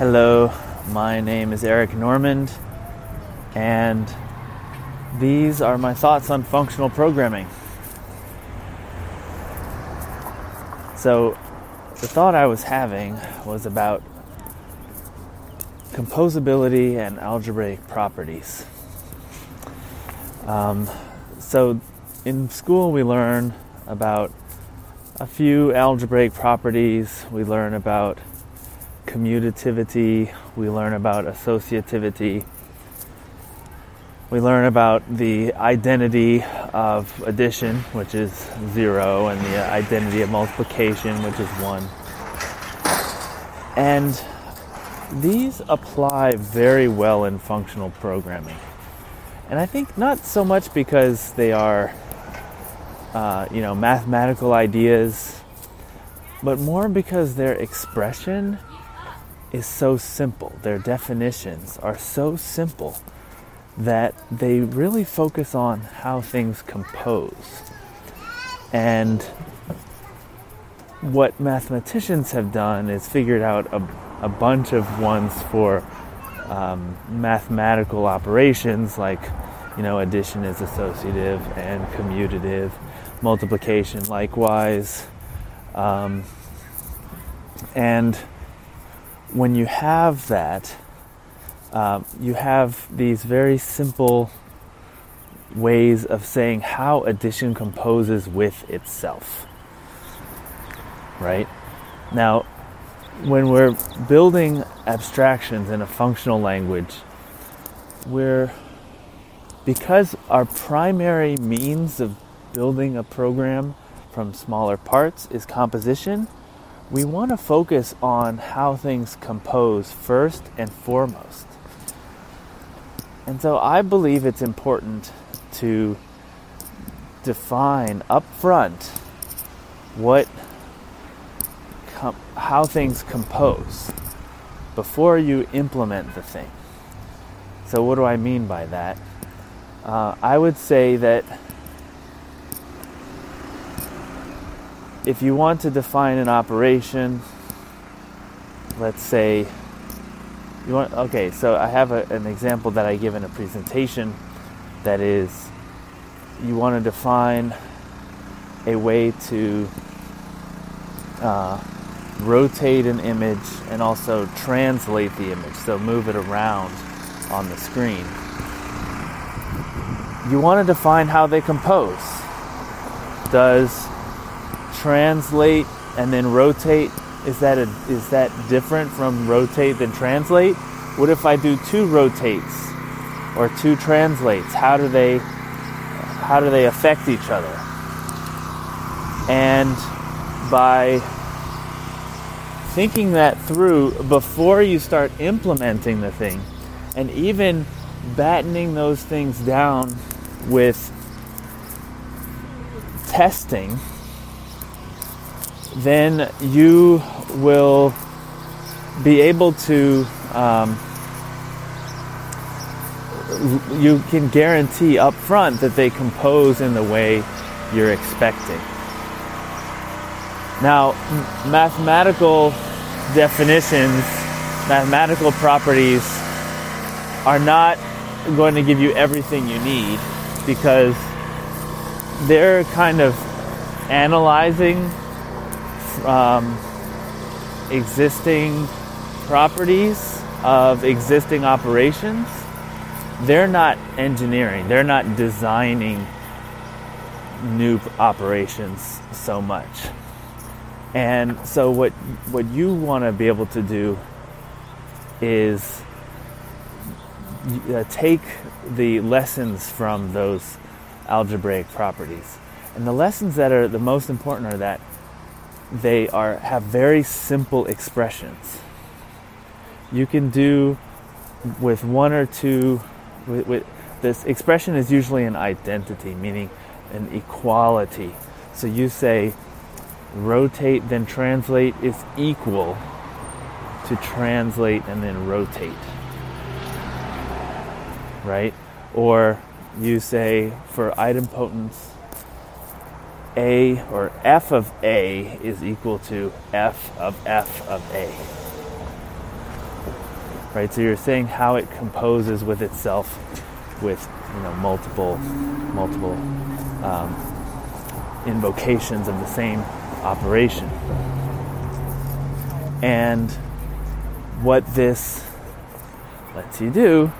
Hello, my name is Eric Normand, and these are my thoughts on functional programming. So, the thought I was having was about composability and algebraic properties. Um, so, in school, we learn about a few algebraic properties, we learn about commutativity, we learn about associativity, we learn about the identity of addition, which is zero, and the identity of multiplication, which is one. And these apply very well in functional programming. And I think not so much because they are, uh, you know, mathematical ideas, but more because their expression is so simple. Their definitions are so simple that they really focus on how things compose. And what mathematicians have done is figured out a, a bunch of ones for um, mathematical operations like you know addition is associative and commutative multiplication likewise um, and when you have that, um, you have these very simple ways of saying how addition composes with itself. Right? Now, when we're building abstractions in a functional language, we're because our primary means of building a program from smaller parts is composition we want to focus on how things compose first and foremost. And so I believe it's important to define up front what com- how things compose before you implement the thing. So what do I mean by that? Uh, I would say that if you want to define an operation, let's say you want okay, so I have a, an example that I give in a presentation that is you want to define a way to uh, rotate an image and also translate the image, so move it around on the screen. You want to define how they compose. Does translate and then rotate? Is that a, is that different from rotate than translate? What if i do two rotates or two translates? How do they how do they affect each other? And by thinking that through before you start implementing the thing and even battening those things down with testing then you will be able to um, you can guarantee up front that they compose in the way you're expecting. Now, mathematical definitions, mathematical properties are not going to give you everything you need because they're kind of analyzing existing properties of existing operations, they're not engineering, they're not designing new operations so much. And so what what you want to be able to do is uh, take the lessons from those algebraic properties. And the lessons that are the most important are that they are have very simple expressions. You can do with one or two. With, with, this expression is usually an identity, meaning an equality. So you say rotate then translate is equal to translate and then rotate. Right? Or you say for idempotence a or f of a is equal to f of f of a. right? So you're saying how it composes with itself, with you know multiple multiple um, invocations of the same operation. And what this lets you do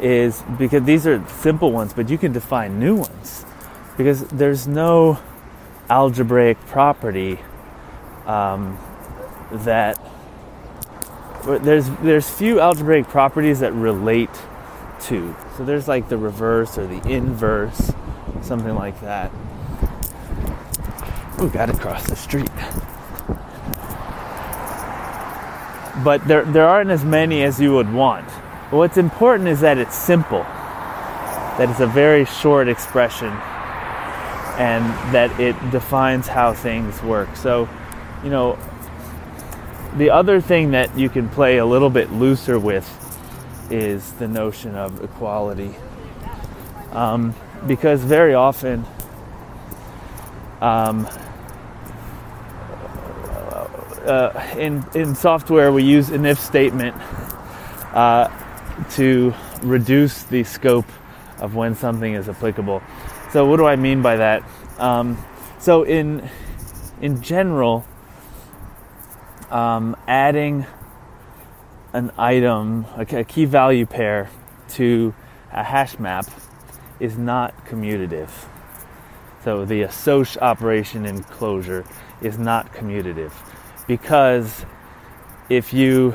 is because these are simple ones, but you can define new ones because there's no algebraic property um, that there's there's few algebraic properties that relate to. So there's like the reverse or the inverse, something like that. Oh, got to cross the street. But there there aren't as many as you would want. But what's important is that it's simple, that it's a very short expression, and that it defines how things work. So, you know, the other thing that you can play a little bit looser with is the notion of equality. Um, because very often, um, uh, in, in software, we use an if statement uh, to reduce the scope of when something is applicable. So, what do I mean by that? Um, so, in in general, um, adding an item, a key value pair, to a hash map is not commutative. So the assoc operation in Clojure is not commutative because if you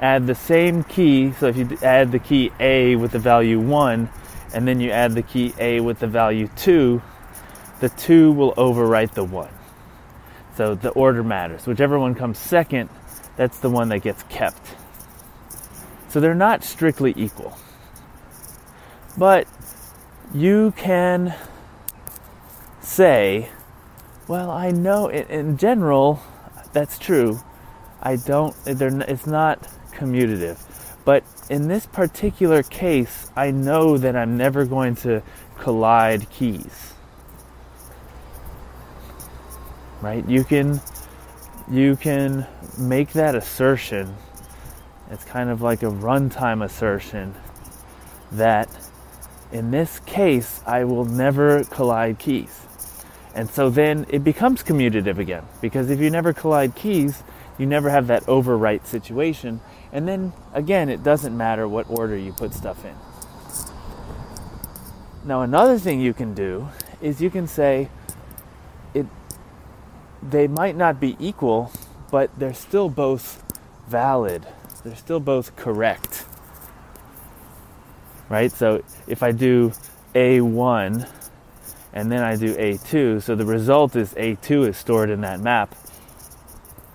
add the same key, so if you add the key A with the value 1 and then you add the key A with the value 2, the 2 will overwrite the 1. So the order matters. Whichever one comes second, that's the one that gets kept. So they're not strictly equal. But you can say, well, I know in, in general that's true. I don't, it's not commutative. But in this particular case, I know that I'm never going to collide keys. right? You can you can make that assertion. It's kind of like a runtime assertion that in this case I will never collide keys. And so then it becomes commutative again because if you never collide keys, you never have that overwrite situation. And then again, it doesn't matter what order you put stuff in. Now, another thing you can do is you can say, it they might not be equal, but they're still both valid. They're still both correct. Right? So if I do A1 and then I do A2, so the result is A2 is stored in that map.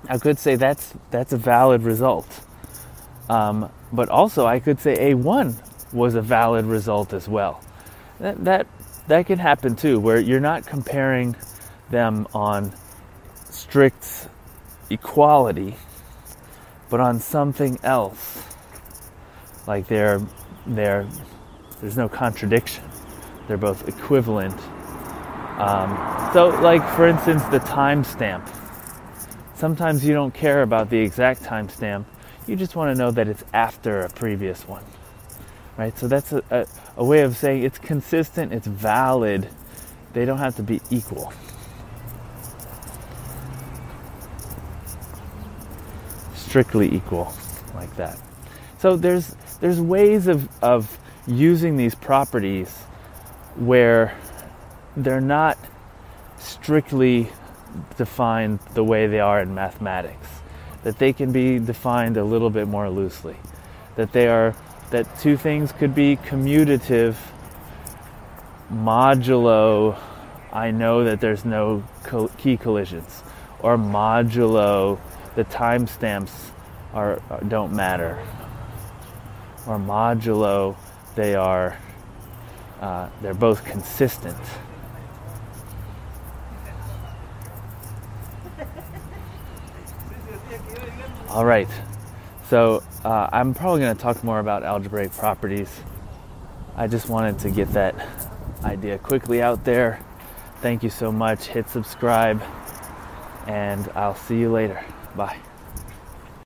I could say that's that's a valid result. Um, but also I could say A1 was a valid result as well. That that that can happen too, where you're not comparing them on strict equality, but on something else. Like they're, they're, there's no contradiction. They're both equivalent. Um, so, like for instance, the timestamp. Sometimes you don't care about the exact timestamp. You just want to know that it's after a previous one, right? So that's a, a, a way of saying it's consistent, it's valid. They don't have to be equal. strictly equal like that. So there's there's ways of, of using these properties where they're not strictly defined the way they are in mathematics. That they can be defined a little bit more loosely. That they are that two things could be commutative modulo I know that there's no key collisions or modulo the timestamps are, don't matter. Or modulo, they are uh, they're both consistent. All right, so uh, I'm probably going to talk more about algebraic properties. I just wanted to get that idea quickly out there. Thank you so much. Hit subscribe, and I'll see you later. Bye.